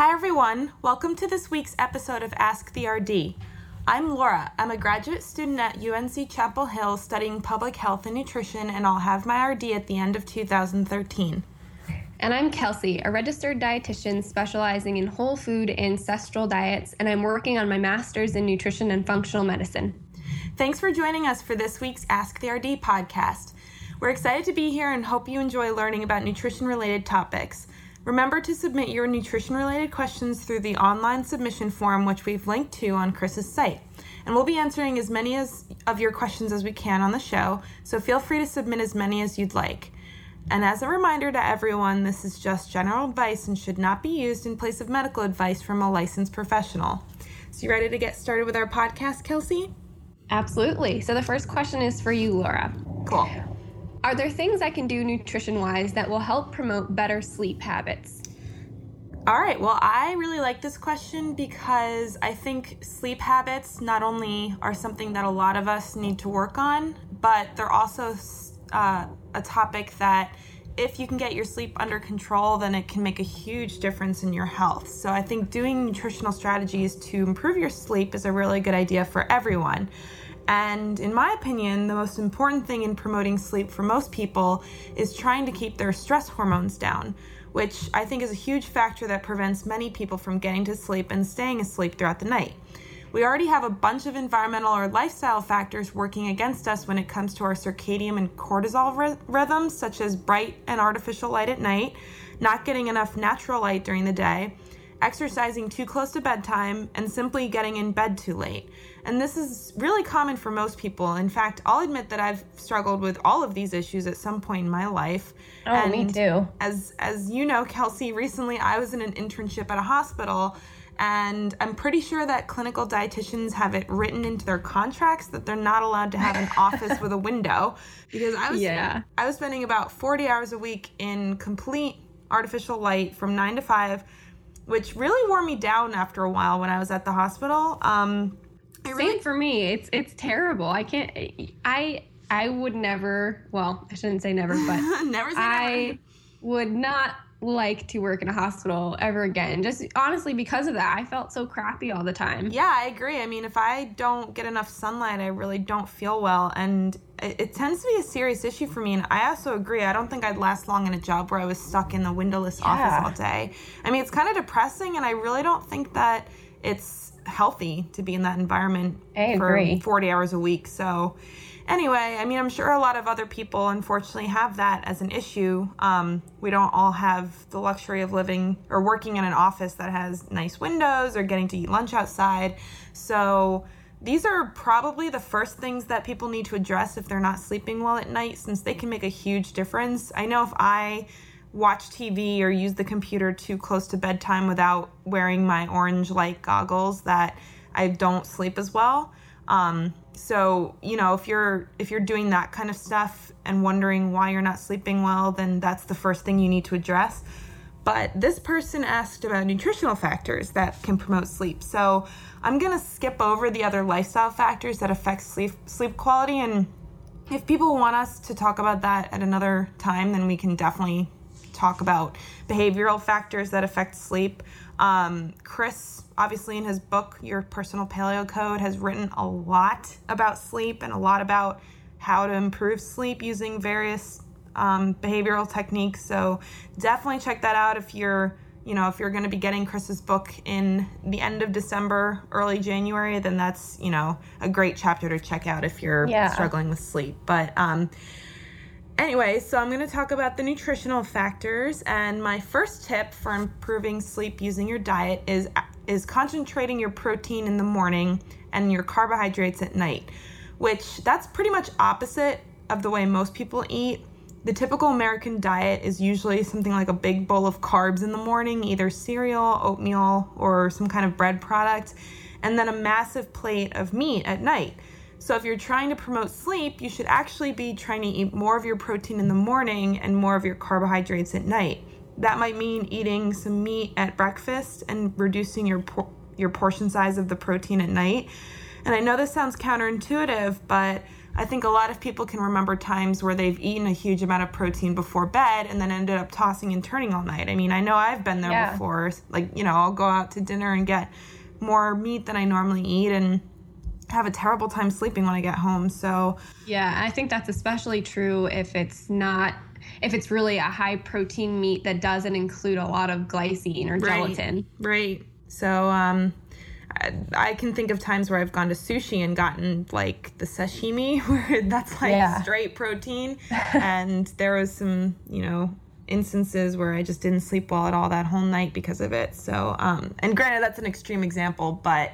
Hi, everyone. Welcome to this week's episode of Ask the RD. I'm Laura. I'm a graduate student at UNC Chapel Hill studying public health and nutrition, and I'll have my RD at the end of 2013. And I'm Kelsey, a registered dietitian specializing in whole food ancestral diets, and I'm working on my master's in nutrition and functional medicine. Thanks for joining us for this week's Ask the RD podcast. We're excited to be here and hope you enjoy learning about nutrition related topics. Remember to submit your nutrition related questions through the online submission form, which we've linked to on Chris's site. And we'll be answering as many as, of your questions as we can on the show, so feel free to submit as many as you'd like. And as a reminder to everyone, this is just general advice and should not be used in place of medical advice from a licensed professional. So, you ready to get started with our podcast, Kelsey? Absolutely. So, the first question is for you, Laura. Cool. Are there things I can do nutrition wise that will help promote better sleep habits? All right, well, I really like this question because I think sleep habits not only are something that a lot of us need to work on, but they're also uh, a topic that if you can get your sleep under control, then it can make a huge difference in your health. So I think doing nutritional strategies to improve your sleep is a really good idea for everyone. And in my opinion, the most important thing in promoting sleep for most people is trying to keep their stress hormones down, which I think is a huge factor that prevents many people from getting to sleep and staying asleep throughout the night. We already have a bunch of environmental or lifestyle factors working against us when it comes to our circadian and cortisol ry- rhythms, such as bright and artificial light at night, not getting enough natural light during the day, exercising too close to bedtime, and simply getting in bed too late. And this is really common for most people. In fact, I'll admit that I've struggled with all of these issues at some point in my life. Oh, and me too. As as you know, Kelsey, recently I was in an internship at a hospital and I'm pretty sure that clinical dietitians have it written into their contracts that they're not allowed to have an office with a window because I was yeah. I was spending about 40 hours a week in complete artificial light from 9 to 5 which really wore me down after a while when I was at the hospital. Um, really, Same for me. It's it's terrible. I can't. I I would never. Well, I shouldn't say never, but never. I never. would not like to work in a hospital ever again. Just honestly, because of that, I felt so crappy all the time. Yeah, I agree. I mean, if I don't get enough sunlight, I really don't feel well. And it, it tends to be a serious issue for me. And I also agree. I don't think I'd last long in a job where I was stuck in the windowless yeah. office all day. I mean, it's kind of depressing. And I really don't think that it's healthy to be in that environment for 40 hours a week. So, anyway, I mean, I'm sure a lot of other people unfortunately have that as an issue. Um, we don't all have the luxury of living or working in an office that has nice windows or getting to eat lunch outside. So, these are probably the first things that people need to address if they're not sleeping well at night, since they can make a huge difference. I know if I watch TV or use the computer too close to bedtime without wearing my orange light goggles, that I don't sleep as well. Um, so you know if you're if you're doing that kind of stuff and wondering why you're not sleeping well then that's the first thing you need to address. But this person asked about nutritional factors that can promote sleep. So i'm going to skip over the other lifestyle factors that affect sleep sleep quality. And if people want us to talk about that at another time then we can definitely talk about behavioral factors that affect sleep um, chris obviously in his book your personal paleo code has written a lot about sleep and a lot about how to improve sleep using various um, behavioral techniques so definitely check that out if you're you know if you're going to be getting chris's book in the end of december early january then that's you know a great chapter to check out if you're yeah. struggling with sleep but um Anyway, so I'm going to talk about the nutritional factors and my first tip for improving sleep using your diet is is concentrating your protein in the morning and your carbohydrates at night, which that's pretty much opposite of the way most people eat. The typical American diet is usually something like a big bowl of carbs in the morning, either cereal, oatmeal, or some kind of bread product, and then a massive plate of meat at night. So, if you're trying to promote sleep, you should actually be trying to eat more of your protein in the morning and more of your carbohydrates at night. That might mean eating some meat at breakfast and reducing your por- your portion size of the protein at night. And I know this sounds counterintuitive, but I think a lot of people can remember times where they've eaten a huge amount of protein before bed and then ended up tossing and turning all night. I mean, I know I've been there yeah. before. Like, you know, I'll go out to dinner and get more meat than I normally eat and have a terrible time sleeping when I get home. So, yeah, I think that's especially true if it's not if it's really a high protein meat that doesn't include a lot of glycine or gelatin. Right. So, um I, I can think of times where I've gone to sushi and gotten like the sashimi where that's like yeah. straight protein and there was some, you know, instances where I just didn't sleep well at all that whole night because of it. So, um, and granted, that's an extreme example, but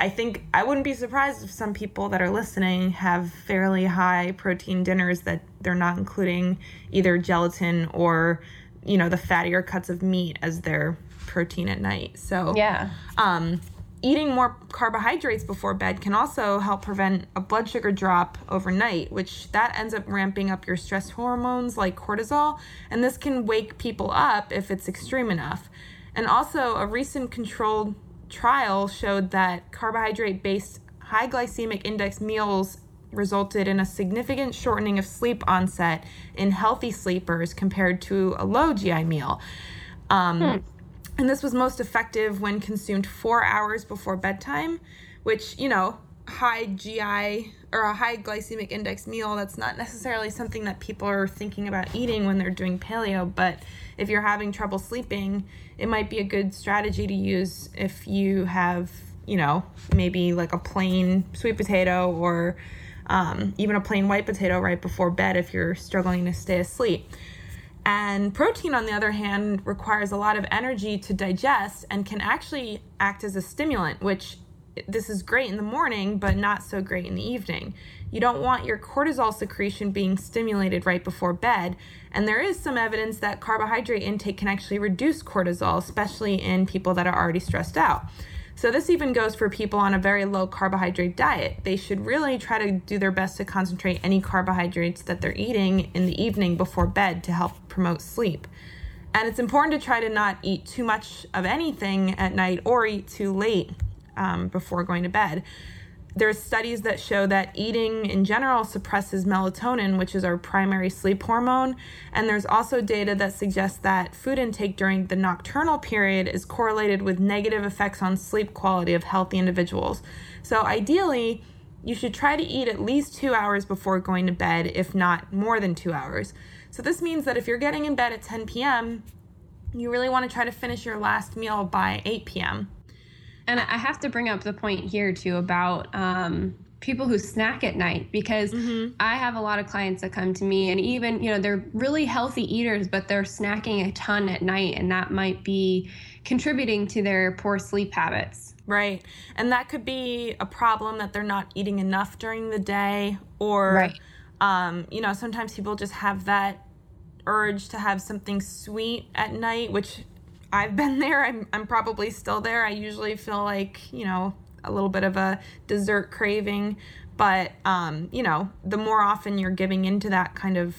I think I wouldn't be surprised if some people that are listening have fairly high protein dinners that they're not including either gelatin or, you know, the fattier cuts of meat as their protein at night. So, yeah. Um, eating more carbohydrates before bed can also help prevent a blood sugar drop overnight which that ends up ramping up your stress hormones like cortisol and this can wake people up if it's extreme enough and also a recent controlled trial showed that carbohydrate based high glycemic index meals resulted in a significant shortening of sleep onset in healthy sleepers compared to a low GI meal. Um, hmm. And this was most effective when consumed four hours before bedtime, which, you know, high GI or a high glycemic index meal, that's not necessarily something that people are thinking about eating when they're doing paleo. But if you're having trouble sleeping, it might be a good strategy to use if you have, you know, maybe like a plain sweet potato or um, even a plain white potato right before bed if you're struggling to stay asleep. And protein, on the other hand, requires a lot of energy to digest and can actually act as a stimulant, which this is great in the morning, but not so great in the evening. You don't want your cortisol secretion being stimulated right before bed. And there is some evidence that carbohydrate intake can actually reduce cortisol, especially in people that are already stressed out. So, this even goes for people on a very low carbohydrate diet. They should really try to do their best to concentrate any carbohydrates that they're eating in the evening before bed to help promote sleep. And it's important to try to not eat too much of anything at night or eat too late um, before going to bed there's studies that show that eating in general suppresses melatonin, which is our primary sleep hormone. And there's also data that suggests that food intake during the nocturnal period is correlated with negative effects on sleep quality of healthy individuals. So, ideally, you should try to eat at least two hours before going to bed, if not more than two hours. So, this means that if you're getting in bed at 10 p.m., you really want to try to finish your last meal by 8 p.m. And I have to bring up the point here too about um, people who snack at night because mm-hmm. I have a lot of clients that come to me and even, you know, they're really healthy eaters, but they're snacking a ton at night and that might be contributing to their poor sleep habits. Right. And that could be a problem that they're not eating enough during the day or, right. um, you know, sometimes people just have that urge to have something sweet at night, which I've been there. I'm, I'm probably still there. I usually feel like, you know, a little bit of a dessert craving. But, um, you know, the more often you're giving into that kind of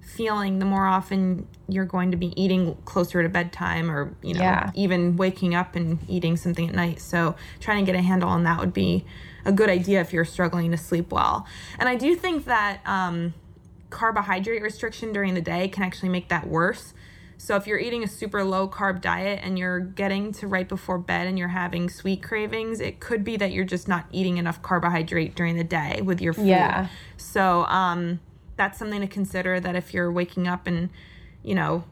feeling, the more often you're going to be eating closer to bedtime or, you know, yeah. even waking up and eating something at night. So trying to get a handle on that would be a good idea if you're struggling to sleep well. And I do think that um, carbohydrate restriction during the day can actually make that worse. So if you're eating a super low carb diet and you're getting to right before bed and you're having sweet cravings, it could be that you're just not eating enough carbohydrate during the day with your food. Yeah. So um, that's something to consider that if you're waking up and, you know,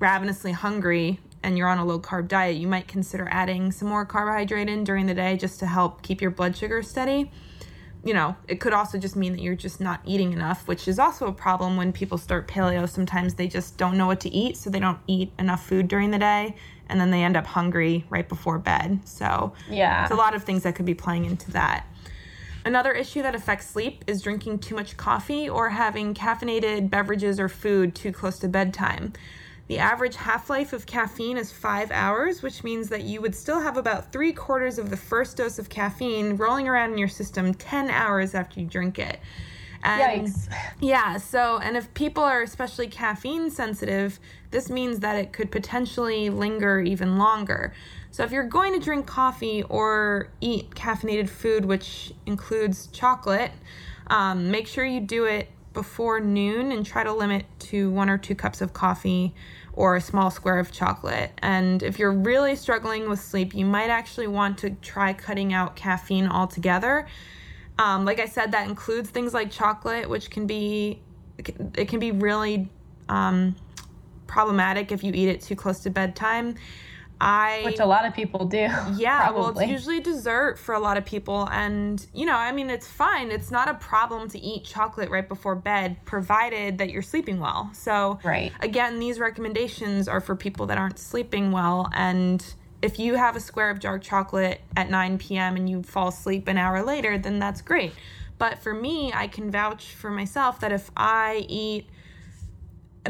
ravenously hungry and you're on a low carb diet, you might consider adding some more carbohydrate in during the day just to help keep your blood sugar steady you know, it could also just mean that you're just not eating enough, which is also a problem when people start paleo. Sometimes they just don't know what to eat, so they don't eat enough food during the day, and then they end up hungry right before bed. So, yeah, it's a lot of things that could be playing into that. Another issue that affects sleep is drinking too much coffee or having caffeinated beverages or food too close to bedtime. The average half life of caffeine is five hours, which means that you would still have about three quarters of the first dose of caffeine rolling around in your system 10 hours after you drink it. And Yikes. Yeah, so, and if people are especially caffeine sensitive, this means that it could potentially linger even longer. So, if you're going to drink coffee or eat caffeinated food, which includes chocolate, Um, make sure you do it before noon and try to limit to one or two cups of coffee or a small square of chocolate. And if you're really struggling with sleep, you might actually want to try cutting out caffeine altogether. Um, like I said, that includes things like chocolate, which can be it can be really um, problematic if you eat it too close to bedtime. I which a lot of people do. Yeah, probably. well, it's usually dessert for a lot of people, and you know, I mean, it's fine. It's not a problem to eat chocolate right before bed, provided that you're sleeping well. So, right. Again, these recommendations are for people that aren't sleeping well, and if you have a square of dark chocolate at 9 p.m. and you fall asleep an hour later, then that's great. But for me, I can vouch for myself that if I eat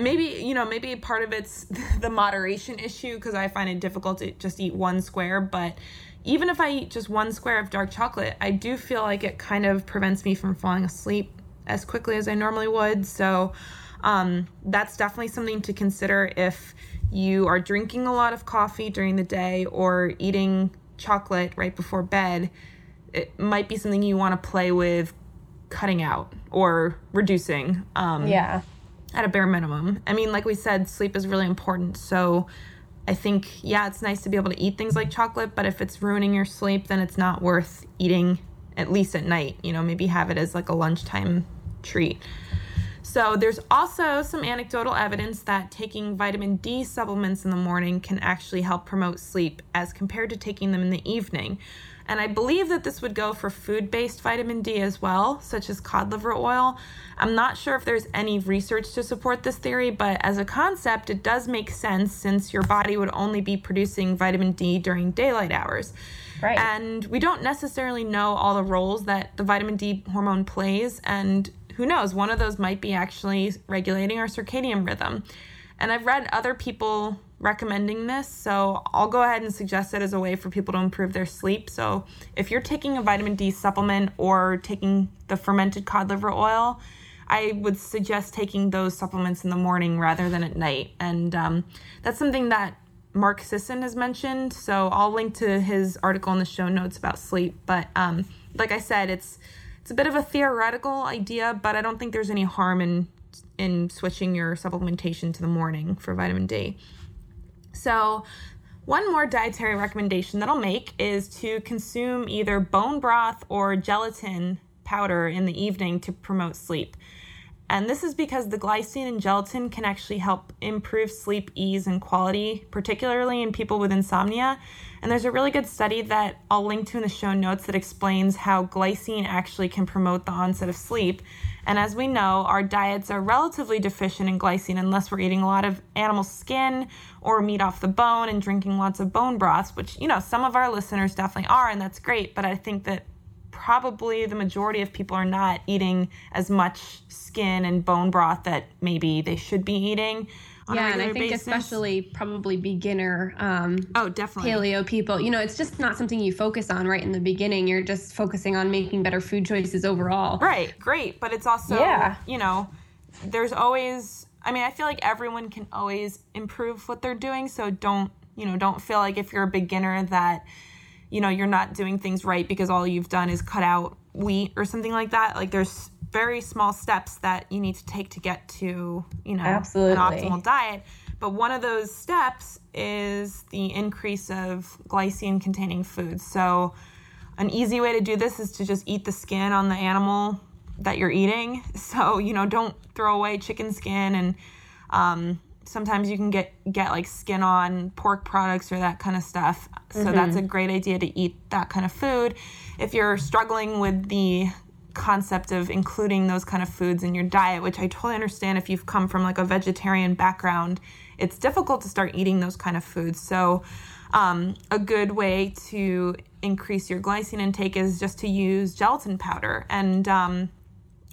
maybe you know maybe part of it's the moderation issue because i find it difficult to just eat one square but even if i eat just one square of dark chocolate i do feel like it kind of prevents me from falling asleep as quickly as i normally would. So um, that's definitely something to consider if you are drinking a lot of coffee during the day or eating chocolate right before bed it might be something you want to play with cutting out or reducing um, yeah at a bare minimum. I mean, like we said, sleep is really important. So I think, yeah, it's nice to be able to eat things like chocolate, but if it's ruining your sleep, then it's not worth eating at least at night. You know, maybe have it as like a lunchtime treat. So, there's also some anecdotal evidence that taking vitamin D supplements in the morning can actually help promote sleep as compared to taking them in the evening. And I believe that this would go for food based vitamin D as well, such as cod liver oil. I'm not sure if there's any research to support this theory, but as a concept, it does make sense since your body would only be producing vitamin D during daylight hours. Right. And we don't necessarily know all the roles that the vitamin D hormone plays. And who knows, one of those might be actually regulating our circadian rhythm. And I've read other people recommending this, so I'll go ahead and suggest it as a way for people to improve their sleep. So, if you're taking a vitamin D supplement or taking the fermented cod liver oil, I would suggest taking those supplements in the morning rather than at night. And um, that's something that Mark Sisson has mentioned. So I'll link to his article in the show notes about sleep. But um, like I said, it's it's a bit of a theoretical idea, but I don't think there's any harm in in switching your supplementation to the morning for vitamin D. So, one more dietary recommendation that I'll make is to consume either bone broth or gelatin powder in the evening to promote sleep. And this is because the glycine in gelatin can actually help improve sleep ease and quality, particularly in people with insomnia. And there's a really good study that I'll link to in the show notes that explains how glycine actually can promote the onset of sleep. And as we know, our diets are relatively deficient in glycine unless we're eating a lot of animal skin or meat off the bone and drinking lots of bone broths, which, you know, some of our listeners definitely are, and that's great. But I think that probably the majority of people are not eating as much skin and bone broth that maybe they should be eating. Yeah, and I think basis. especially probably beginner um, oh definitely paleo people. You know, it's just not something you focus on right in the beginning. You're just focusing on making better food choices overall. Right, great, but it's also yeah. you know, there's always. I mean, I feel like everyone can always improve what they're doing. So don't you know, don't feel like if you're a beginner that you know you're not doing things right because all you've done is cut out wheat or something like that like there's very small steps that you need to take to get to you know Absolutely. an optimal diet. But one of those steps is the increase of glycine containing foods. So an easy way to do this is to just eat the skin on the animal that you're eating. So you know don't throw away chicken skin and um, sometimes you can get get like skin on pork products or that kind of stuff. So mm-hmm. that's a great idea to eat that kind of food. If you're struggling with the concept of including those kind of foods in your diet, which I totally understand if you've come from like a vegetarian background, it's difficult to start eating those kind of foods. So um, a good way to increase your glycine intake is just to use gelatin powder and um,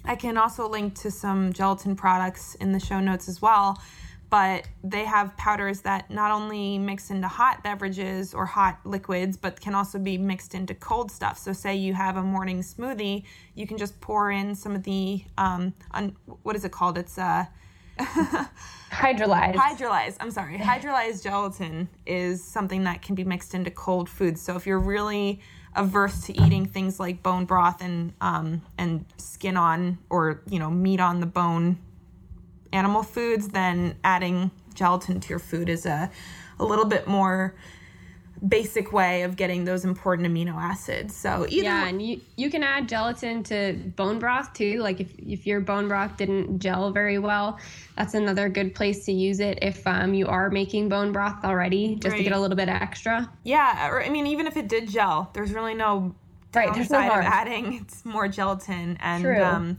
I can also link to some gelatin products in the show notes as well but they have powders that not only mix into hot beverages or hot liquids, but can also be mixed into cold stuff. So, say you have a morning smoothie, you can just pour in some of the um, un, what is it called? It's uh, Hydrolyzed. Hydrolyzed. I'm sorry. Hydrolyzed gelatin is something that can be mixed into cold foods. So if you're really averse to eating things like bone broth and um, and skin on or you know meat on the bone animal foods, then adding gelatin to your food is a a little bit more basic way of getting those important amino acids. So either yeah, and you you can add gelatin to bone broth too. Like if if your bone broth didn't gel very well, that's another good place to use it. If um, you are making bone broth already, just right. to get a little bit extra. Yeah, or I mean, even if it did gel, there's really no right. There's no of adding it's more gelatin and. True. Um,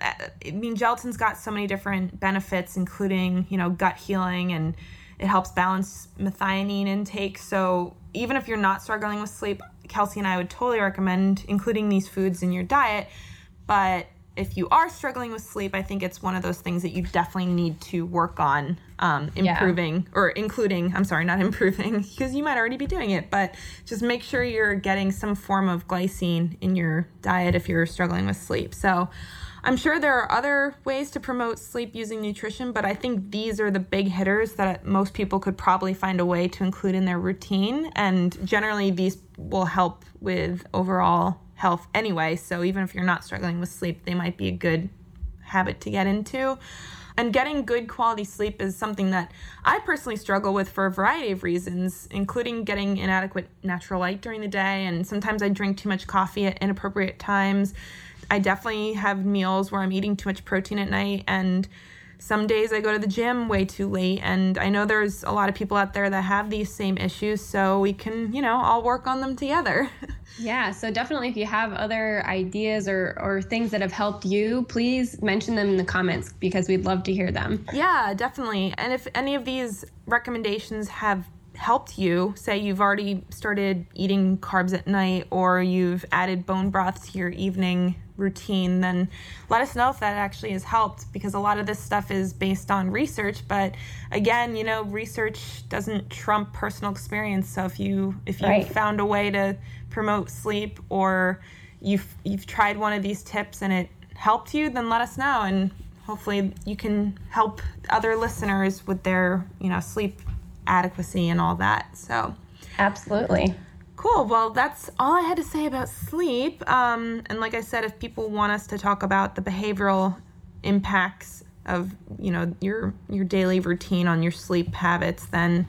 I mean, gelatin's got so many different benefits, including you know gut healing and it helps balance methionine intake. So even if you're not struggling with sleep, Kelsey and I would totally recommend including these foods in your diet. But if you are struggling with sleep, I think it's one of those things that you definitely need to work on um, improving yeah. or including. I'm sorry, not improving because you might already be doing it, but just make sure you're getting some form of glycine in your diet if you're struggling with sleep. So I'm sure there are other ways to promote sleep using nutrition, but I think these are the big hitters that most people could probably find a way to include in their routine. And generally, these will help with overall health anyway. So even if you're not struggling with sleep, they might be a good habit to get into. And getting good quality sleep is something that I personally struggle with for a variety of reasons, including getting inadequate natural light during the day. And sometimes I drink too much coffee at inappropriate times I definitely have meals where I'm eating too much protein at night and some days I go to the gym way too late and I know there's a lot of people out there that have these same issues so we can, you know, all work on them together. yeah, so definitely if you have other ideas or or things that have helped you, please mention them in the comments because we'd love to hear them. Yeah, definitely. And if any of these recommendations have helped you, say you've already started eating carbs at night or you've added bone broth to your evening routine, then let us know if that actually has helped because a lot of this stuff is based on research. But again, you know, research doesn't trump personal experience. So if you if you right. found a way to promote sleep or you've you've tried one of these tips and it helped you, then let us know and hopefully you can help other listeners with their, you know, sleep adequacy and all that. So, absolutely. Cool. Well, that's all I had to say about sleep. Um, and like I said, if people want us to talk about the behavioral impacts of you know your your daily routine on your sleep habits, then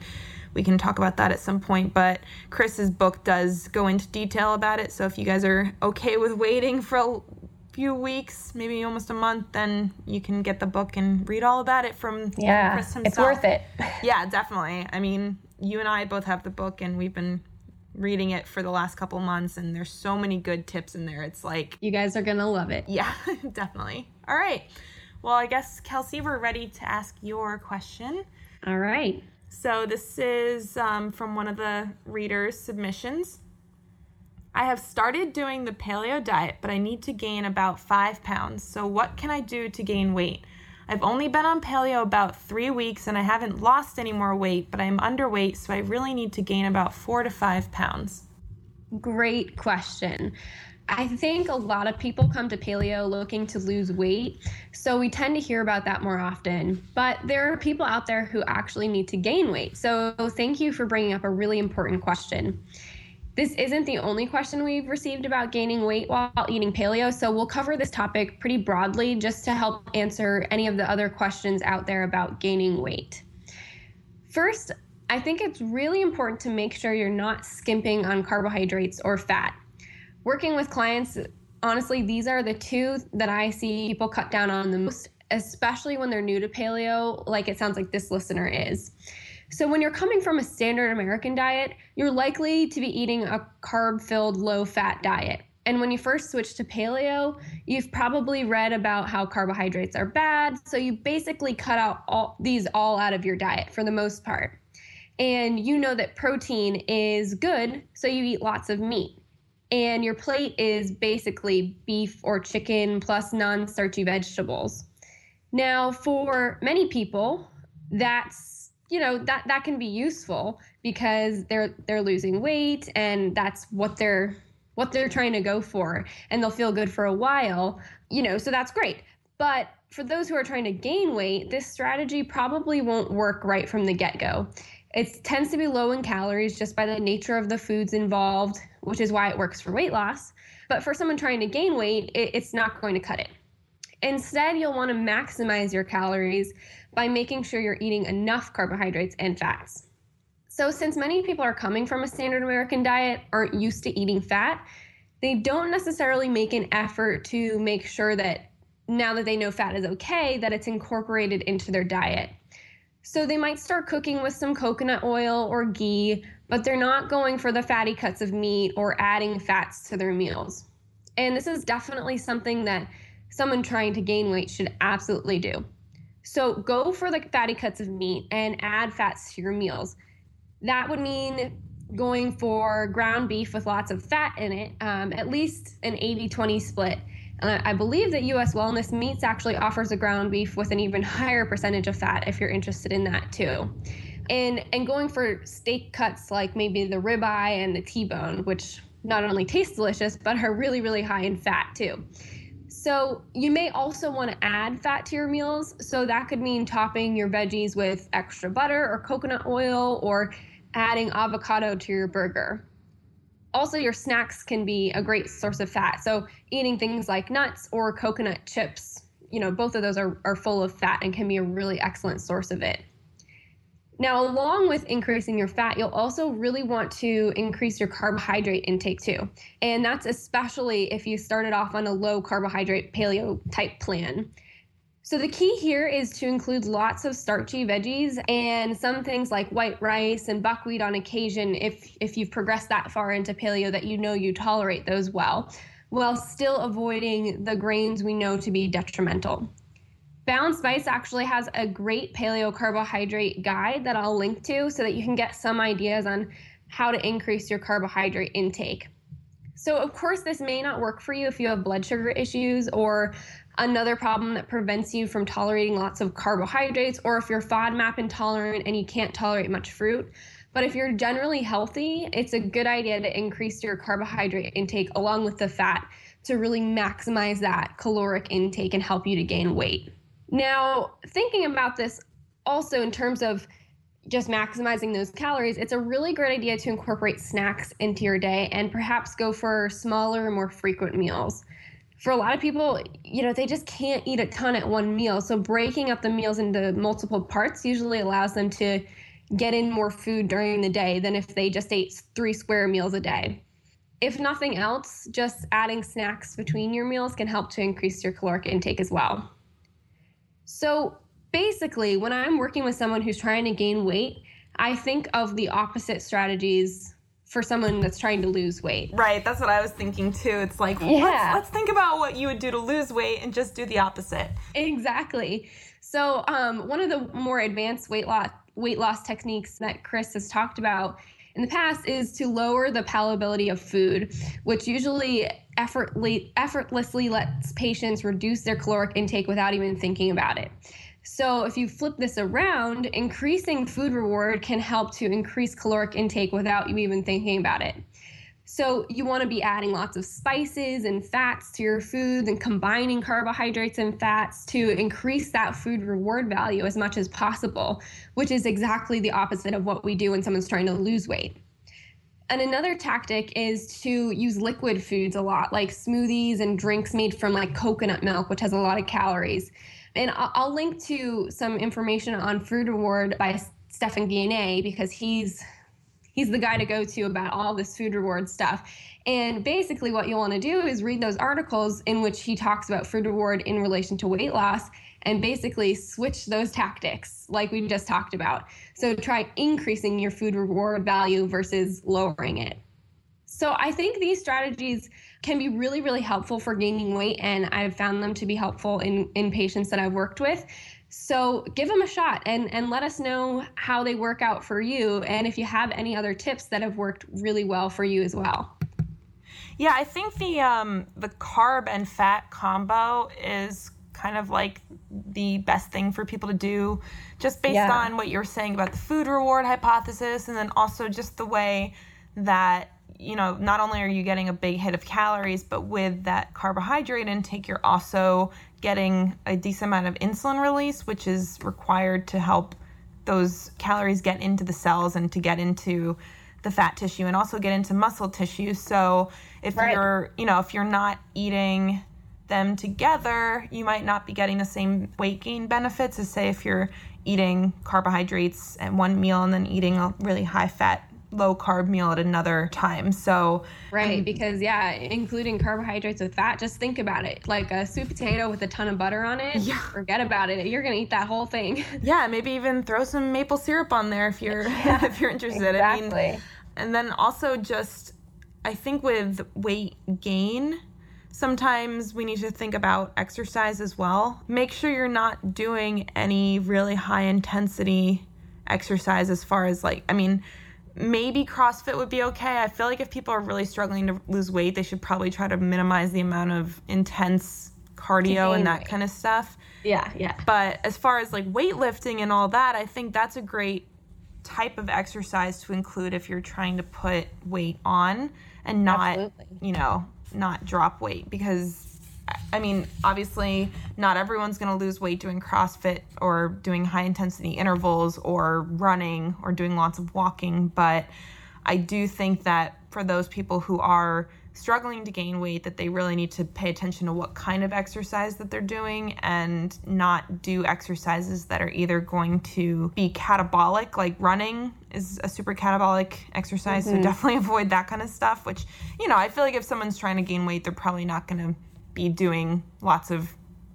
we can talk about that at some point. But Chris's book does go into detail about it. So if you guys are okay with waiting for a few weeks, maybe almost a month, then you can get the book and read all about it from yeah, Chris himself. It's worth it. yeah, definitely. I mean, you and I both have the book, and we've been reading it for the last couple months, and there's so many good tips in there. It's like you guys are gonna love it. Yeah, definitely. All right. Well, I guess Kelsey, we're ready to ask your question. All right. So this is um, from one of the readers' submissions. I have started doing the paleo diet, but I need to gain about five pounds. So, what can I do to gain weight? I've only been on paleo about three weeks and I haven't lost any more weight, but I'm underweight, so I really need to gain about four to five pounds. Great question. I think a lot of people come to paleo looking to lose weight, so we tend to hear about that more often. But there are people out there who actually need to gain weight. So, thank you for bringing up a really important question. This isn't the only question we've received about gaining weight while eating paleo, so we'll cover this topic pretty broadly just to help answer any of the other questions out there about gaining weight. First, I think it's really important to make sure you're not skimping on carbohydrates or fat. Working with clients, honestly, these are the two that I see people cut down on the most, especially when they're new to paleo, like it sounds like this listener is. So, when you're coming from a standard American diet, you're likely to be eating a carb filled, low fat diet. And when you first switch to paleo, you've probably read about how carbohydrates are bad. So, you basically cut out all these all out of your diet for the most part. And you know that protein is good, so you eat lots of meat. And your plate is basically beef or chicken plus non starchy vegetables. Now, for many people, that's you know that that can be useful because they're they're losing weight and that's what they're what they're trying to go for and they'll feel good for a while you know so that's great But for those who are trying to gain weight, this strategy probably won't work right from the get go. It tends to be low in calories just by the nature of the foods involved, which is why it works for weight loss. But for someone trying to gain weight, it, it's not going to cut it. Instead, you'll want to maximize your calories by making sure you're eating enough carbohydrates and fats. So, since many people are coming from a standard American diet, aren't used to eating fat, they don't necessarily make an effort to make sure that now that they know fat is okay, that it's incorporated into their diet. So they might start cooking with some coconut oil or ghee, but they're not going for the fatty cuts of meat or adding fats to their meals. And this is definitely something that someone trying to gain weight should absolutely do. So go for the fatty cuts of meat and add fats to your meals. That would mean going for ground beef with lots of fat in it, um, at least an 80 20 split. And I believe that US Wellness Meats actually offers a ground beef with an even higher percentage of fat if you're interested in that too. And, and going for steak cuts like maybe the ribeye and the T-bone, which not only taste delicious, but are really, really high in fat too. So you may also want to add fat to your meals. So that could mean topping your veggies with extra butter or coconut oil or adding avocado to your burger. Also, your snacks can be a great source of fat. So eating things like nuts or coconut chips, you know, both of those are, are full of fat and can be a really excellent source of it. Now, along with increasing your fat, you'll also really want to increase your carbohydrate intake too. And that's especially if you started off on a low carbohydrate paleo type plan. So, the key here is to include lots of starchy veggies and some things like white rice and buckwheat on occasion if, if you've progressed that far into paleo that you know you tolerate those well, while still avoiding the grains we know to be detrimental. Balanced Bites actually has a great paleo carbohydrate guide that I'll link to so that you can get some ideas on how to increase your carbohydrate intake. So, of course, this may not work for you if you have blood sugar issues or another problem that prevents you from tolerating lots of carbohydrates, or if you're FODMAP intolerant and you can't tolerate much fruit. But if you're generally healthy, it's a good idea to increase your carbohydrate intake along with the fat to really maximize that caloric intake and help you to gain weight. Now, thinking about this also in terms of just maximizing those calories, it's a really great idea to incorporate snacks into your day and perhaps go for smaller, more frequent meals. For a lot of people, you know, they just can't eat a ton at one meal. So breaking up the meals into multiple parts usually allows them to get in more food during the day than if they just ate three square meals a day. If nothing else, just adding snacks between your meals can help to increase your caloric intake as well. So basically, when I'm working with someone who's trying to gain weight, I think of the opposite strategies for someone that's trying to lose weight. Right, that's what I was thinking too. It's like, yeah. let's, let's think about what you would do to lose weight and just do the opposite. Exactly. So, um, one of the more advanced weight loss weight loss techniques that Chris has talked about in the past is to lower the palatability of food, which usually effortlessly lets patients reduce their caloric intake without even thinking about it. So, if you flip this around, increasing food reward can help to increase caloric intake without you even thinking about it. So, you want to be adding lots of spices and fats to your foods and combining carbohydrates and fats to increase that food reward value as much as possible, which is exactly the opposite of what we do when someone's trying to lose weight. And another tactic is to use liquid foods a lot, like smoothies and drinks made from like coconut milk, which has a lot of calories. And I'll link to some information on Food Reward by Stephan Guyenet because he's he's the guy to go to about all this food reward stuff. And basically, what you want to do is read those articles in which he talks about food reward in relation to weight loss and basically switch those tactics like we just talked about. So try increasing your food reward value versus lowering it. So I think these strategies can be really, really helpful for gaining weight, and I've found them to be helpful in, in patients that I've worked with. So give them a shot and, and let us know how they work out for you, and if you have any other tips that have worked really well for you as well. Yeah, I think the um, the carb and fat combo is kind of like the best thing for people to do, just based yeah. on what you're saying about the food reward hypothesis, and then also just the way that you know, not only are you getting a big hit of calories, but with that carbohydrate intake, you're also getting a decent amount of insulin release, which is required to help those calories get into the cells and to get into the fat tissue and also get into muscle tissue. So if right. you're, you know, if you're not eating them together, you might not be getting the same weight gain benefits as say if you're eating carbohydrates at one meal and then eating a really high fat low carb meal at another time. So right, um, because yeah, including carbohydrates with fat. Just think about it, like a sweet potato with a ton of butter on it. Yeah, forget about it. You're gonna eat that whole thing. Yeah, maybe even throw some maple syrup on there if you're yeah, if you're interested. Exactly. I mean, and then also just, I think with weight gain. Sometimes we need to think about exercise as well. Make sure you're not doing any really high intensity exercise as far as like, I mean, maybe CrossFit would be okay. I feel like if people are really struggling to lose weight, they should probably try to minimize the amount of intense cardio and that weight. kind of stuff. Yeah, yeah. But as far as like weightlifting and all that, I think that's a great type of exercise to include if you're trying to put weight on and not, Absolutely. you know, not drop weight because I mean, obviously, not everyone's going to lose weight doing CrossFit or doing high intensity intervals or running or doing lots of walking, but I do think that for those people who are struggling to gain weight that they really need to pay attention to what kind of exercise that they're doing and not do exercises that are either going to be catabolic like running is a super catabolic exercise mm-hmm. so definitely avoid that kind of stuff which you know i feel like if someone's trying to gain weight they're probably not going to be doing lots of,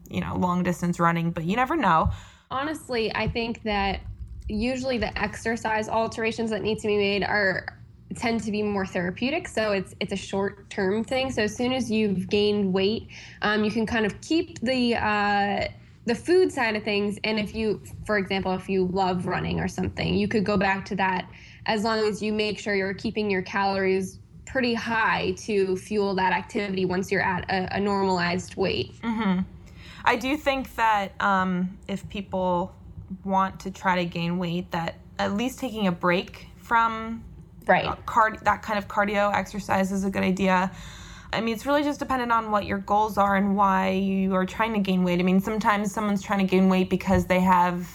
you know, long distance running, but you never know. Honestly, I think that usually the exercise alterations that need to be made are tend to be more therapeutic so it's it's a short term thing so as soon as you've gained weight um, you can kind of keep the uh, the food side of things and if you for example if you love running or something you could go back to that as long as you make sure you're keeping your calories pretty high to fuel that activity once you're at a, a normalized weight. Mm-hmm. I do think that um, if people want to try to gain weight, that at least taking a break from right uh, card- that kind of cardio exercise is a good idea. I mean, it's really just dependent on what your goals are and why you are trying to gain weight. I mean, sometimes someone's trying to gain weight because they have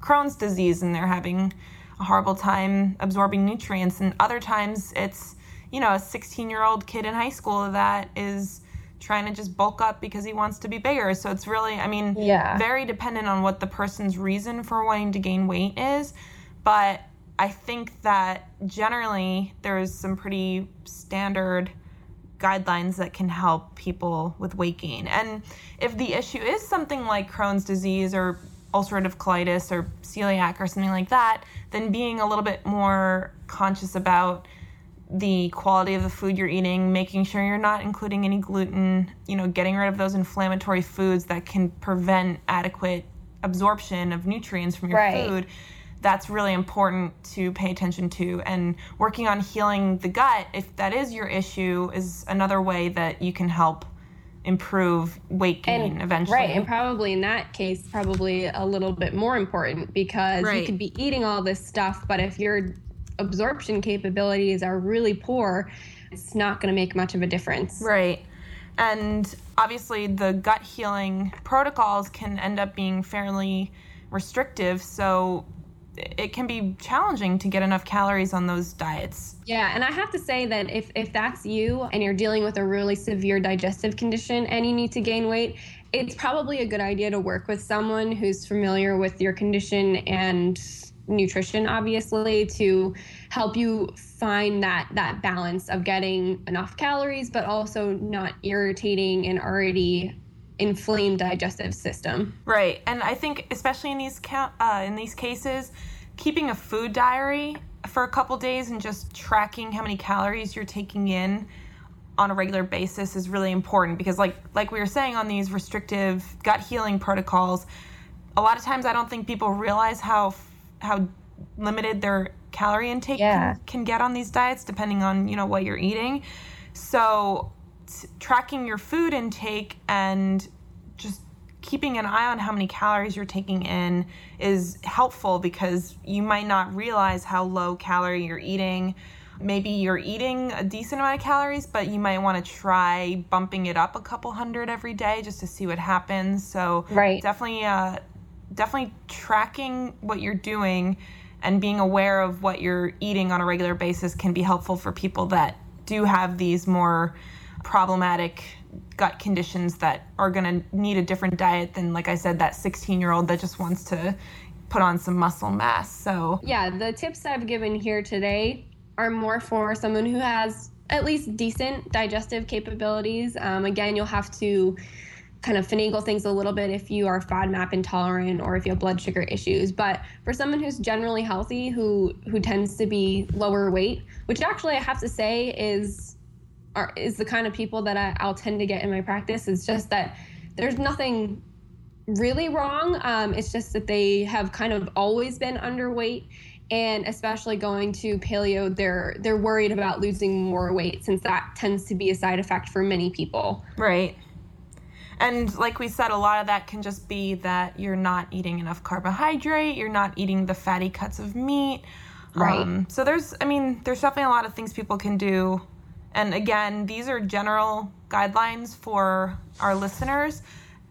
Crohn's disease and they're having a horrible time absorbing nutrients, and other times it's you know, a 16 year old kid in high school that is trying to just bulk up because he wants to be bigger. So it's really, I mean, yeah. very dependent on what the person's reason for wanting to gain weight is. But I think that generally there's some pretty standard guidelines that can help people with weight gain. And if the issue is something like Crohn's disease or ulcerative colitis or celiac or something like that, then being a little bit more conscious about the quality of the food you're eating, making sure you're not including any gluten, you know, getting rid of those inflammatory foods that can prevent adequate absorption of nutrients from your right. food. That's really important to pay attention to. And working on healing the gut, if that is your issue, is another way that you can help improve weight gain and, eventually. Right. And probably in that case, probably a little bit more important because right. you could be eating all this stuff, but if you're absorption capabilities are really poor, it's not going to make much of a difference. Right. And obviously, the gut healing protocols can end up being fairly restrictive. So it can be challenging to get enough calories on those diets. Yeah, and I have to say that if, if that's you and you're dealing with a really severe digestive condition and you need to gain weight, it's probably a good idea to work with someone who's familiar with your condition and nutrition obviously to help you find that that balance of getting enough calories but also not irritating an already inflamed digestive system. Right. And i think especially in these uh, in these cases keeping a food diary for a couple days and just tracking how many calories you're taking in on a regular basis is really important because like like we were saying on these restrictive gut healing protocols a lot of times i don't think people realize how how limited their calorie intake yeah. can, can, get on these diets depending on you know what you're eating so t- tracking your food intake and just keeping an eye on how many calories you're taking in is helpful because you might not realize how low calorie you're eating maybe you're eating a decent amount of calories, but you might want to try bumping it up a couple hundred every day just to see what happens. So right. definitely, uh, definitely tracking what you're doing and being aware of what you're eating on a regular basis can be helpful for people that do have these more problematic gut conditions that are going to need a different diet than like I said that 16 year old that just wants to put on some muscle mass. So, yeah, the tips I've given here today are more for someone who has at least decent digestive capabilities. Um, again, you'll have to kind of finagle things a little bit if you are FODMAP intolerant or if you have blood sugar issues. But for someone who's generally healthy, who who tends to be lower weight, which actually I have to say is are, is the kind of people that I, I'll tend to get in my practice. It's just that there's nothing really wrong. Um, it's just that they have kind of always been underweight and especially going to paleo they're they're worried about losing more weight since that tends to be a side effect for many people right and like we said a lot of that can just be that you're not eating enough carbohydrate you're not eating the fatty cuts of meat. Right. Um, so there's i mean there's definitely a lot of things people can do. And again these are general guidelines for our listeners.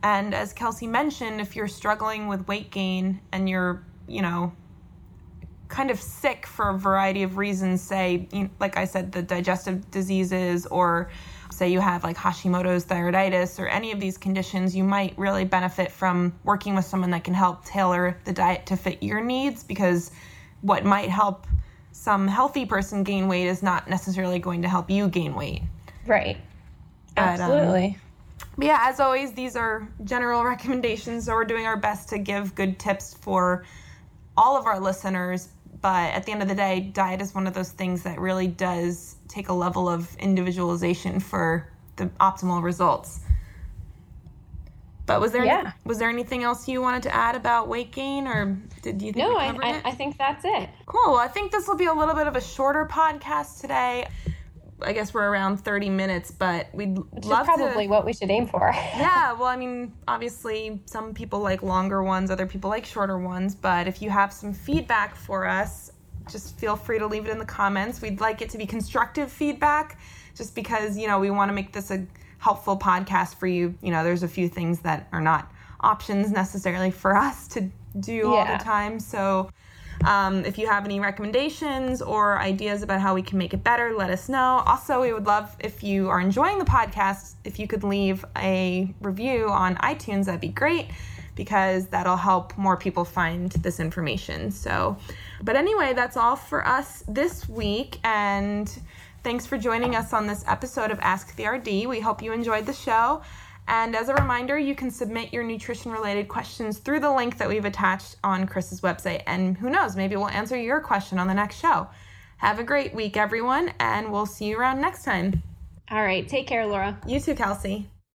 And as kelsey mentioned if you're struggling with weight gain and you're you know kind of sick for a variety of reasons, say, like I said, the digestive diseases, or say you have like Hashimoto's thyroiditis or any of these conditions, you might really benefit from working with someone that can help tailor the diet to fit your needs because what might help some healthy person gain weight is not necessarily going to help you gain weight. Right. Absolutely. But, um, yeah, as always, these are general recommendations, so we're doing our best to give good tips for all of our listeners but at the end of the day, diet is one of those things that really does take a level of individualization for the optimal results. But was there yeah. was there anything else you wanted to add about weight gain, or did you think no? I, I, I think that's it. Cool. Well, I think this will be a little bit of a shorter podcast today. I guess we're around 30 minutes, but we'd Which love is probably to, what we should aim for. yeah, well, I mean, obviously, some people like longer ones, other people like shorter ones, but if you have some feedback for us, just feel free to leave it in the comments. We'd like it to be constructive feedback, just because, you know, we want to make this a helpful podcast for you. You know, there's a few things that are not options necessarily for us to do yeah. all the time. So, um, if you have any recommendations or ideas about how we can make it better, let us know. Also, we would love if you are enjoying the podcast, if you could leave a review on iTunes, that'd be great because that'll help more people find this information. So, but anyway, that's all for us this week. And thanks for joining us on this episode of Ask the RD. We hope you enjoyed the show. And as a reminder, you can submit your nutrition related questions through the link that we've attached on Chris's website. And who knows, maybe we'll answer your question on the next show. Have a great week, everyone, and we'll see you around next time. All right. Take care, Laura. You too, Kelsey.